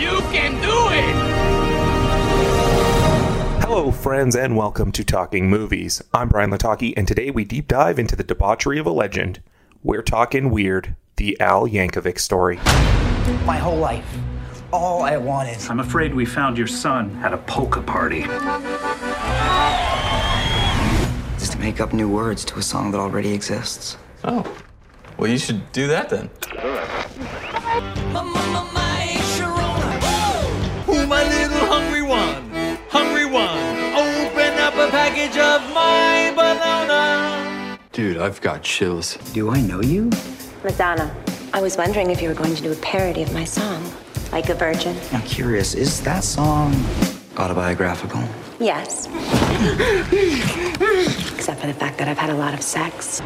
You can do it! Hello, friends, and welcome to Talking Movies. I'm Bryan Lataki, and today we deep dive into the debauchery of a legend. We're talking weird, the Al Yankovic story. My whole life, all I wanted. I'm afraid we found your son at a polka party. is to make up new words to a song that already exists. Oh. Well, you should do that then. Dude, I've got chills. Do I know you? Madonna, I was wondering if you were going to do a parody of my song, Like a Virgin. I'm curious, is that song autobiographical? Yes. Except for the fact that I've had a lot of sex.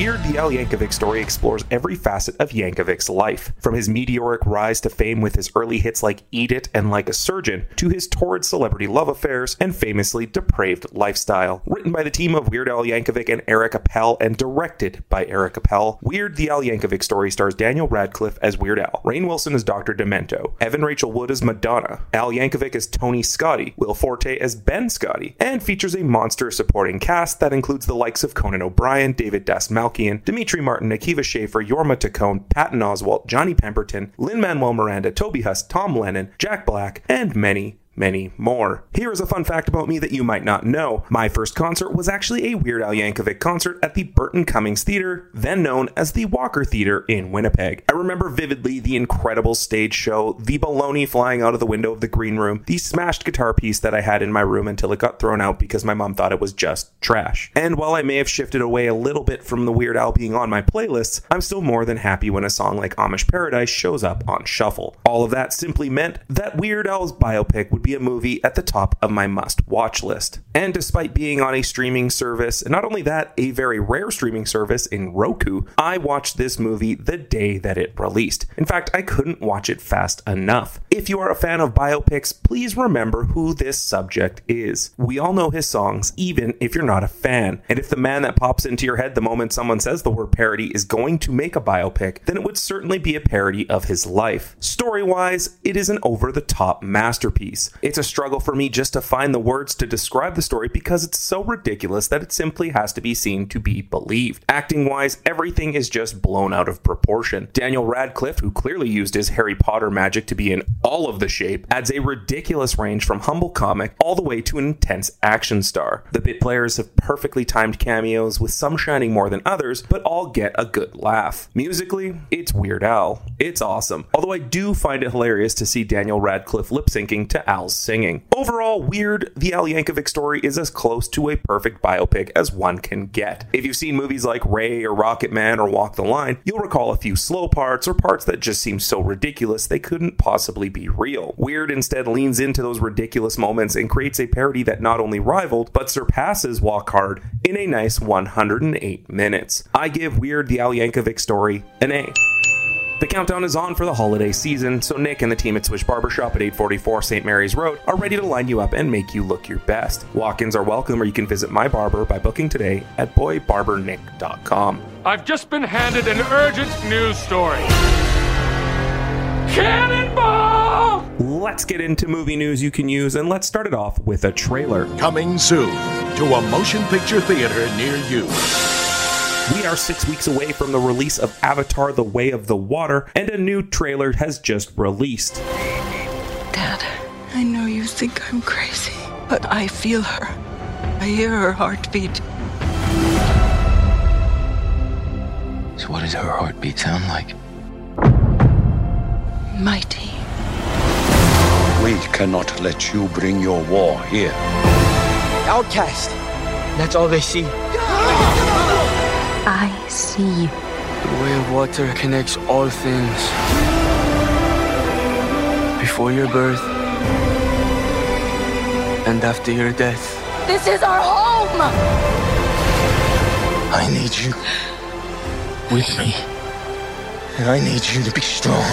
Weird, the Al Yankovic story explores every facet of Yankovic's life, from his meteoric rise to fame with his early hits like Eat It and Like a Surgeon, to his torrid celebrity love affairs and famously depraved lifestyle. Written by the team of Weird Al Yankovic and Eric Appel and directed by Eric Appel, Weird, the Al Yankovic story stars Daniel Radcliffe as Weird Al, Rainn Wilson as Dr. Demento, Evan Rachel Wood as Madonna, Al Yankovic as Tony Scotti, Will Forte as Ben Scotti, and features a monster supporting cast that includes the likes of Conan O'Brien, David Dastmalchian, Demetri Martin, Akiva Schaffer, Jorma Taccone, Patton Oswalt, Johnny Pemberton, Lin Manuel Miranda, Toby Huss, Tom Lennon, Jack Black, and many, many more. Here is a fun fact about me that you might not know. My first concert was actually a Weird Al Yankovic concert at the Burton Cummings Theater, then known as the Walker Theater in Winnipeg. I remember vividly the incredible stage show, the baloney flying out of the window of the green room, the smashed guitar piece that I had in my room until it got thrown out because my mom thought it was just trash. And while I may have shifted away a little bit from the Weird Al being on my playlists, I'm still more than happy when a song like Amish Paradise shows up on shuffle. All of that simply meant that Weird Al's biopic would be a movie at the top of my must watch list. And despite being on a streaming service, and not only that, a very rare streaming service in Roku, I watched this movie the day that it released. In fact, I couldn't watch it fast enough. If you are a fan of biopics, please remember who this subject is. We all know his songs, even if you're not a fan. And if the man that pops into your head the moment someone says the word parody is going to make a biopic, then it would certainly be a parody of his life. Story wise, it is an over the top masterpiece. It's a struggle for me just to find the words to describe the story because it's so ridiculous that it simply has to be seen to be believed. Acting wise, everything is just blown out of proportion. Daniel Radcliffe, who clearly used his Harry Potter magic to be in all of the shape, adds a ridiculous range from humble comic all the way to an intense action star. The bit players have perfectly timed cameos, with some shining more than others, but all get a good laugh. Musically, it's Weird Al. It's awesome. Although I do find it hilarious to see Daniel Radcliffe lip syncing to Singing. Overall, Weird, the Al Yankovic story is as close to a perfect biopic as one can get. If you've seen movies like Ray or Rocket Man or Walk the Line, you'll recall a few slow parts or parts that just seem so ridiculous they couldn't possibly be real. Weird instead leans into those ridiculous moments and creates a parody that not only rivaled, but surpasses Walk Hard in a nice 108 minutes. I give Weird, the Al Yankovic story an A. The countdown is on for the holiday season, so Nick and the team at Swish Barbershop at 844 St. Mary's Road are ready to line you up and make you look your best. Walk ins are welcome, or you can visit my barber by booking today at boybarbernick.com. I've just been handed an urgent news story. Cannonball! Let's get into movie news you can use, and let's start it off with a trailer. Coming soon to a motion picture theater near you. We are six weeks away from the release of Avatar The Way of the Water, and a new trailer has just released. Dad, I know you think I'm crazy, but I feel her. I hear her heartbeat. So, what does her heartbeat sound like? Mighty. We cannot let you bring your war here. Outcast. That's all they see. I see. you. The way of water connects all things. Before your birth and after your death. This is our home! I need you with me. And I need you to be strong.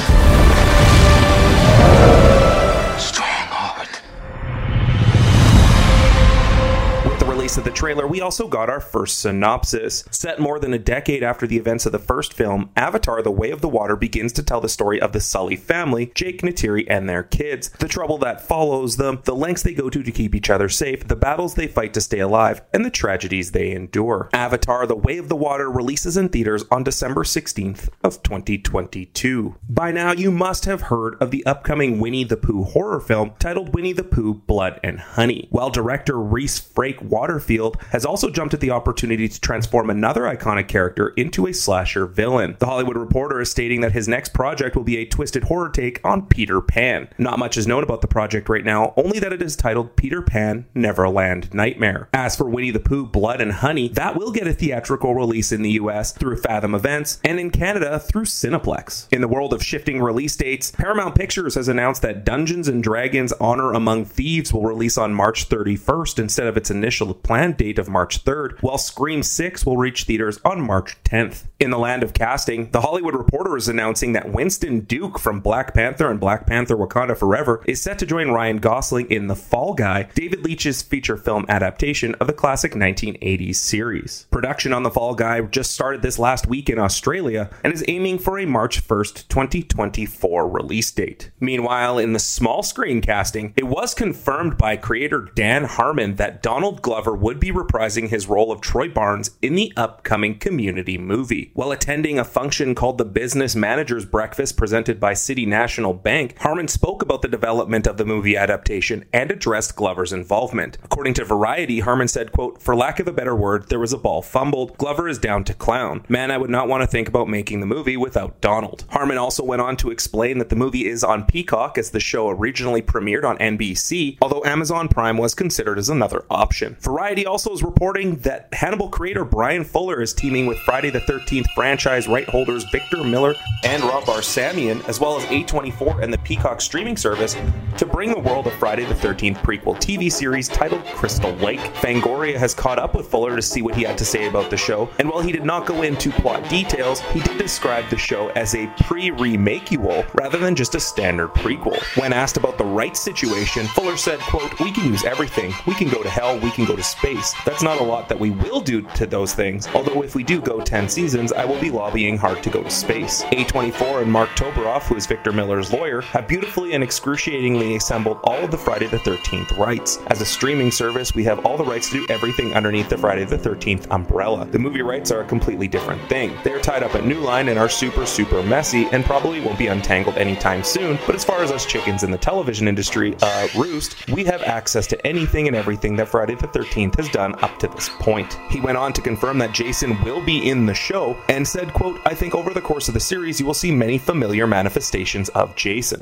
Release of the trailer, we also got our first synopsis. Set more than a decade after the events of the first film, Avatar The Way of the Water begins to tell the story of the Sully family, Jake Neytiri, and their kids, the trouble that follows them, the lengths they go to to keep each other safe, the battles they fight to stay alive, and the tragedies they endure. Avatar The Way of the Water releases in theaters on December 16th of 2022. By now, you must have heard of the upcoming Winnie the Pooh horror film titled Winnie the Pooh Blood and Honey. While director Rhys Frake Waterfield has also jumped at the opportunity to transform another iconic character into a slasher villain. The Hollywood Reporter is stating that his next project will be a twisted horror take on Peter Pan. Not much is known about the project right now, only that it is titled Peter Pan Neverland Nightmare. As for Winnie the Pooh Blood and Honey, that will get a theatrical release in the US through Fathom Events and in Canada through Cineplex. In the world of shifting release dates, Paramount Pictures has announced that Dungeons and Dragons Honor Among Thieves will release on March 31st instead of its initial planned date of March 3rd, while Scream 6 will reach theaters on March 10th. In the land of casting, The Hollywood Reporter is announcing that Winston Duke from Black Panther and Black Panther Wakanda Forever is set to join Ryan Gosling in The Fall Guy, David Leitch's feature film adaptation of the classic 1980s series. Production on The Fall Guy just started this last week in Australia and is aiming for a March 1st, 2024 release date. Meanwhile, in the small screen casting, it was confirmed by creator Dan Harmon that Donald Glover would be reprising his role of Troy Barnes in the upcoming community movie. While attending a function called the Business Managers Breakfast presented by City National Bank, Harmon spoke about the development of the movie adaptation and addressed Glover's involvement. According to Variety, Harmon said, quote, For lack of a better word, there was a ball fumbled. Glover is down to clown. Man, I would not want to think about making the movie without Donald. Harmon also went on to explain that the movie is on Peacock as the show originally premiered on NBC, although Amazon Prime was considered as another option. Variety also is reporting that Hannibal creator Bryan Fuller is teaming with Friday the 13th franchise right holders Victor Miller and Rob Barsamian, as well as A24 and the Peacock streaming service, to bring the world of Friday the 13th prequel TV series titled Crystal Lake. Fangoria has caught up with Fuller to see what he had to say about the show, and while he did not go into plot details, he did describe the show as a pre-remakeable rather than just a standard prequel. When asked about the rights situation, Fuller said, quote, We can use everything. We can go to hell, we can go to space. That's not a lot that we will do to those things, although if we do go 10 seasons, I will be lobbying hard to go to space. A24 and Marc Toberoff, who is Victor Miller's lawyer, have beautifully and excruciatingly assembled all of the Friday the 13th rights. As a streaming service, we have all the rights to do everything underneath the Friday the 13th umbrella. The movie rights are a completely different thing. They're tied up at New Line and are super, super messy and probably won't be untangled anytime soon. But as far as us chickens in the television industry, uh, Roost, we have access to anything and everything that Friday the 13th has done up to this point. He went on to confirm that Jason will be in the show and said, quote, I think over the course of the series you will see many familiar manifestations of Jason.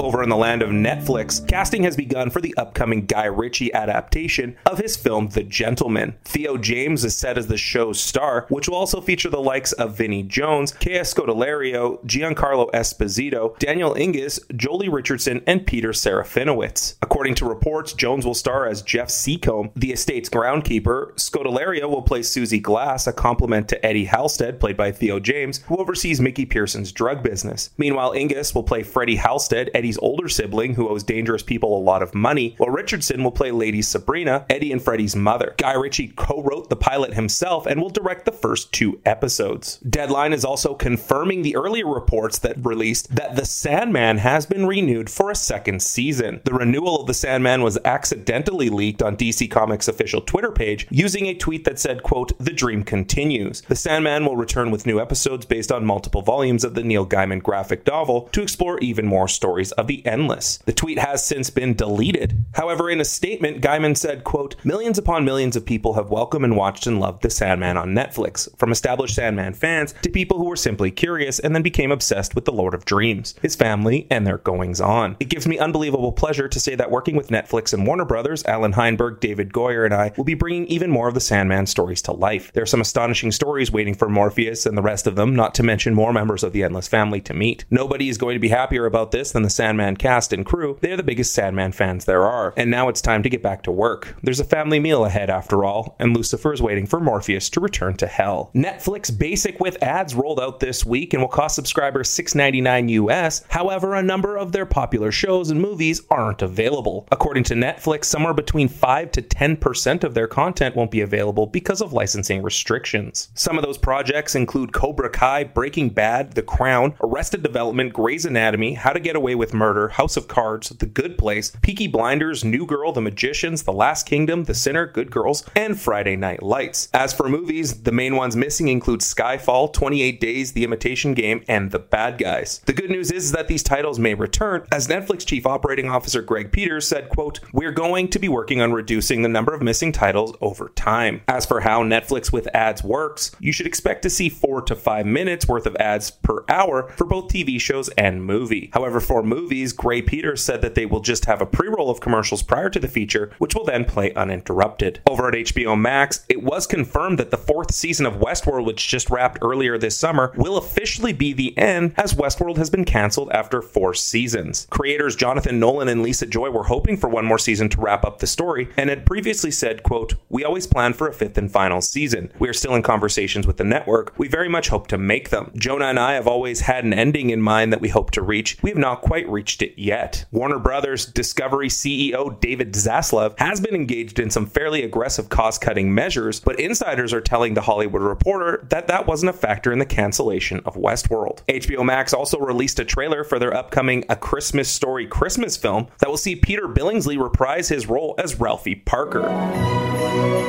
Over in the land of Netflix, casting has begun for the upcoming Guy Ritchie adaptation of his film The Gentleman. Theo James is set as the show's star, which will also feature the likes of Vinnie Jones, Kaya Scodelario, Giancarlo Esposito, Daniel Ings, Joely Richardson, and Peter Serafinowicz. According to reports, Jones will star as Jeff Seacombe, the estate's groundkeeper. Scodelario will play Susie Glass, a complement to Eddie Halstead, played by Theo James, who oversees Mickey Pearson's drug business. Meanwhile, Ings will play Freddie Halstead, Older sibling who owes dangerous people a lot of money, while Richardson will play Lady Sabrina, Eddie and Freddie's mother. Guy Ritchie co wrote the pilot himself and will direct the first two episodes. Deadline is also confirming the earlier reports that released that The Sandman has been renewed for a second season. The renewal of The Sandman was accidentally leaked on DC Comics' official Twitter page using a tweet that said, quote, The dream continues. The Sandman will return with new episodes based on multiple volumes of the Neil Gaiman graphic novel to explore even more stories of the endless. The tweet has since been deleted. However, in a statement, Gaiman said, quote, Millions upon millions of people have welcomed and watched and loved The Sandman on Netflix, from established Sandman fans to people who were simply curious and then became obsessed with the Lord of Dreams, his family, and their goings on. It gives me unbelievable pleasure to say that working with Netflix and Warner Brothers, Allan Heinberg, David Goyer, and I will be bringing even more of the Sandman stories to life. There are some astonishing stories waiting for Morpheus and the rest of them, not to mention more members of the Endless family to meet. Nobody is going to be happier about this than the Sandman Sandman cast and crew, they are the biggest Sandman fans there are. And now it's time to get back to work. There's a family meal ahead after all, and Lucifer is waiting for Morpheus to return to hell. Netflix Basic with ads rolled out this week and will cost subscribers $6.99 US. However, a number of their popular shows and movies aren't available. According to Netflix, somewhere between 5 to 10% of their content won't be available because of licensing restrictions. Some of those projects include Cobra Kai, Breaking Bad, The Crown, Arrested Development, Grey's Anatomy, How to Get Away with Murder, House of Cards, The Good Place, Peaky Blinders, New Girl, The Magicians, The Last Kingdom, The Sinner, Good Girls, and Friday Night Lights. As for movies, the main ones missing include Skyfall, 28 Days, The Imitation Game, and The Bad Guys. The good news is that these titles may return, as Netflix Chief Operating Officer Greg Peters said, quote, We're going to be working on reducing the number of missing titles over time. As for how Netflix with ads works, you should expect to see four to five minutes worth of ads per hour for both TV shows and movie. However, for movies, Greg Peters said that they will just have a pre-roll of commercials prior to the feature, which will then play uninterrupted. Over at HBO Max, it was confirmed that the fourth season of Westworld, which just wrapped earlier this summer, will officially be the end as Westworld has been canceled after four seasons. Creators Jonathan Nolan and Lisa Joy were hoping for one more season to wrap up the story and had previously said, quote, We always plan for a fifth and final season. We are still in conversations with the network. We very much hope to make them. Jonah and I have always had an ending in mind that we hope to reach. We have not quite reached it yet. Warner Brothers Discovery CEO David Zaslav has been engaged in some fairly aggressive cost cutting measures, but insiders are telling The Hollywood Reporter that that wasn't a factor in the cancellation of Westworld. HBO Max also released a trailer for their upcoming A Christmas Story Christmas film that will see Peter Billingsley reprise his role as Ralphie Parker.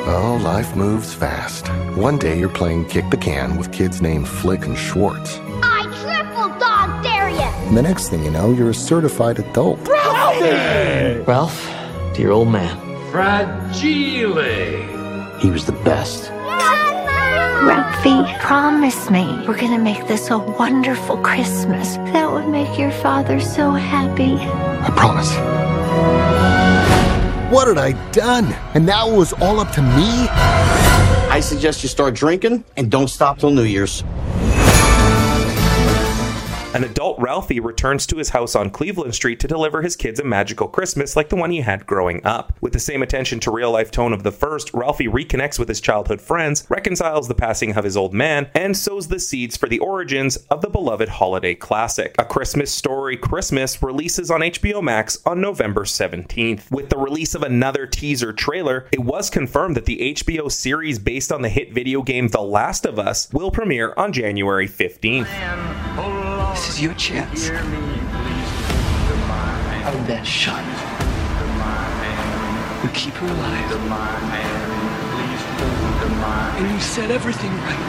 Oh, life moves fast. One day you're playing kick the can with kids named Flick and Schwartz. And the next thing you know, you're a certified adult. Ralphie! Ralph, dear old man. Fragile. He was the best. Ralphie, promise me we're gonna make this a wonderful Christmas. That would make your father so happy. I promise. What had I done? And now it was all up to me? I suggest you start drinking and don't stop till New Year's. An adult Ralphie returns to his house on Cleveland Street to deliver his kids a magical Christmas like the one he had growing up. With the same attention to real life tone of the first, Ralphie reconnects with his childhood friends, reconciles the passing of his old man, and sows the seeds for the origins of the beloved holiday classic. A Christmas Story Christmas releases on HBO Max on November 17th. With the release of another teaser trailer, it was confirmed that the HBO series based on the hit video game The Last of Us will premiere on January 15th. This is your chance. Out of that shot. You keep her alive. And you set everything right.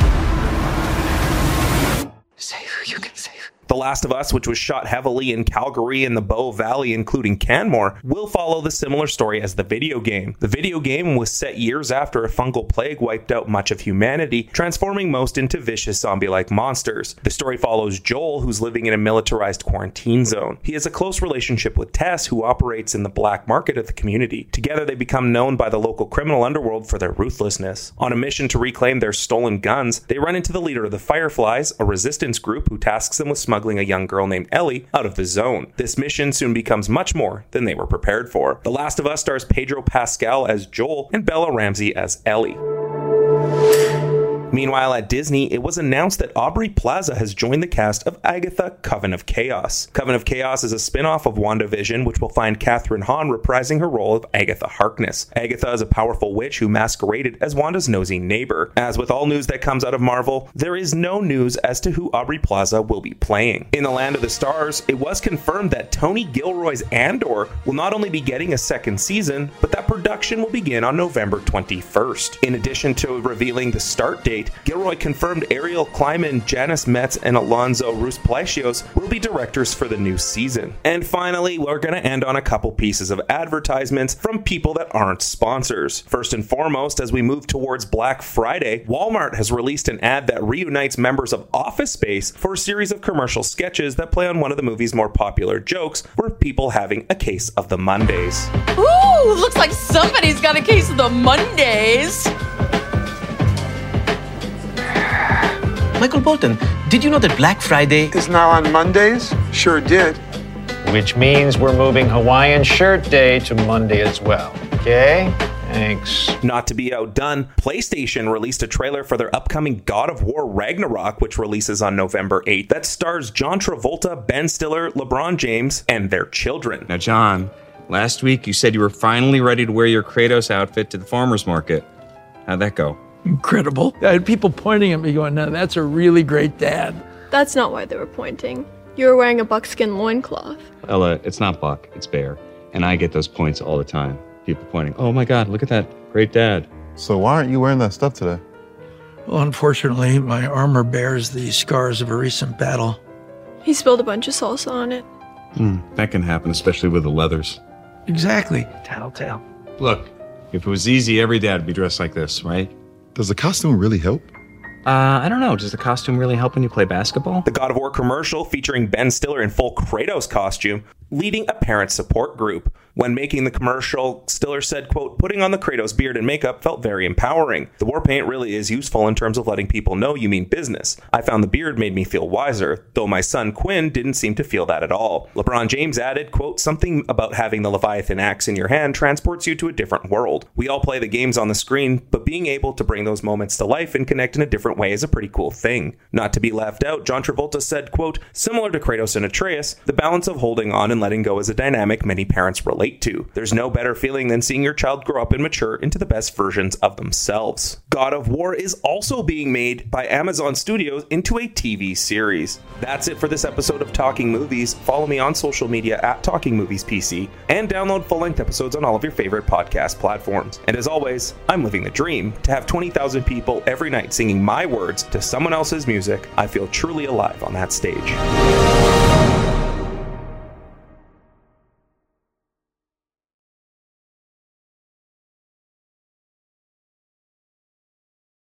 Save who you can save. The Last of Us, which was shot heavily in Calgary and the Bow Valley, including Canmore, will follow the similar story as the video game. The video game was set years after a fungal plague wiped out much of humanity, transforming most into vicious zombie like monsters. The story follows Joel, who's living in a militarized quarantine zone. He has a close relationship with Tess, who operates in the black market of the community. Together, they become known by the local criminal underworld for their ruthlessness. On a mission to reclaim their stolen guns, they run into the leader of the Fireflies, a resistance group who tasks them with smuggling a young girl named Ellie out of the zone. This mission soon becomes much more than they were prepared for. The Last of Us stars Pedro Pascal as Joel and Bella Ramsey as Ellie. Meanwhile, at Disney, it was announced that Aubrey Plaza has joined the cast of Agatha Coven of Chaos. Coven of Chaos is a spin off of WandaVision, which will find Kathryn Hahn reprising her role of Agatha Harkness. Agatha is a powerful witch who masqueraded as Wanda's nosy neighbor. As with all news that comes out of Marvel, there is no news as to who Aubrey Plaza will be playing. In the Land of the Stars, it was confirmed that Tony Gilroy's Andor will not only be getting a second season, but that production will begin on November 21st. In addition to revealing the start date, Gilroy confirmed Ariel Kleiman, Janus Metz, and Alonso Ruiz Palacios will be directors for the new season. And finally, we're going to end on a couple pieces of advertisements from people that aren't sponsors. First and foremost, as we move towards Black Friday, Walmart has released an ad that reunites members of Office Space for a series of commercial sketches that play on one of the movie's more popular jokes, where people having a case of the Mondays. Ooh, looks like somebody's got a case of the Mondays. Michael Bolton, did you know that Black Friday is now on Mondays? Sure did. which means we're moving Hawaiian Shirt Day to Monday as well. Okay? Thanks. Not to be outdone, PlayStation released a trailer for their upcoming God of War Ragnarok, which releases on November 8th, that stars John Travolta, Ben Stiller, LeBron James, and their children. Now, John, last week you said you were finally ready to wear your Kratos outfit to the farmer's market. How'd that go? Incredible. I had people pointing at me going, no, that's a really great dad. That's not why they were pointing. You were wearing a buckskin loincloth. Ella, it's not Buck, it's Bear. And I get those points all the time. People pointing, oh my God, look at that great dad. So why aren't you wearing that stuff today? Well, unfortunately, my armor bears the scars of a recent battle. He spilled a bunch of salsa on it. Hmm, that can happen, especially with the leathers. Exactly. Tattletale. Look, if it was easy, every dad would be dressed like this, right? Does the costume really help? Uh, I don't know. Does the costume really help when you play basketball? The God of War commercial featuring Ben Stiller in full Kratos costume leading a parent support group. When making the commercial, Stiller said, quote, putting on the Kratos beard and makeup felt very empowering. The war paint really is useful in terms of letting people know you mean business. I found the beard made me feel wiser, though my son Quinn didn't seem to feel that at all. LeBron James added, quote, something about having the Leviathan axe in your hand transports you to a different world. We all play the games on the screen, but being able to bring those moments to life and connect in a different way is a pretty cool thing. Not to be left out, John Travolta said, quote, similar to Kratos and Atreus, the balance of holding on and letting go is a dynamic many parents relate to. There's no better feeling than seeing your child grow up and mature into the best versions of themselves. God of War is also being made by Amazon Studios into a TV series. That's it for this episode of Talking Movies. Follow me on social media at Talking Movies PC and download full length episodes on all of your favorite podcast platforms. And as always, I'm living the dream to have 20,000 people every night singing my words to someone else's music. I feel truly alive on that stage.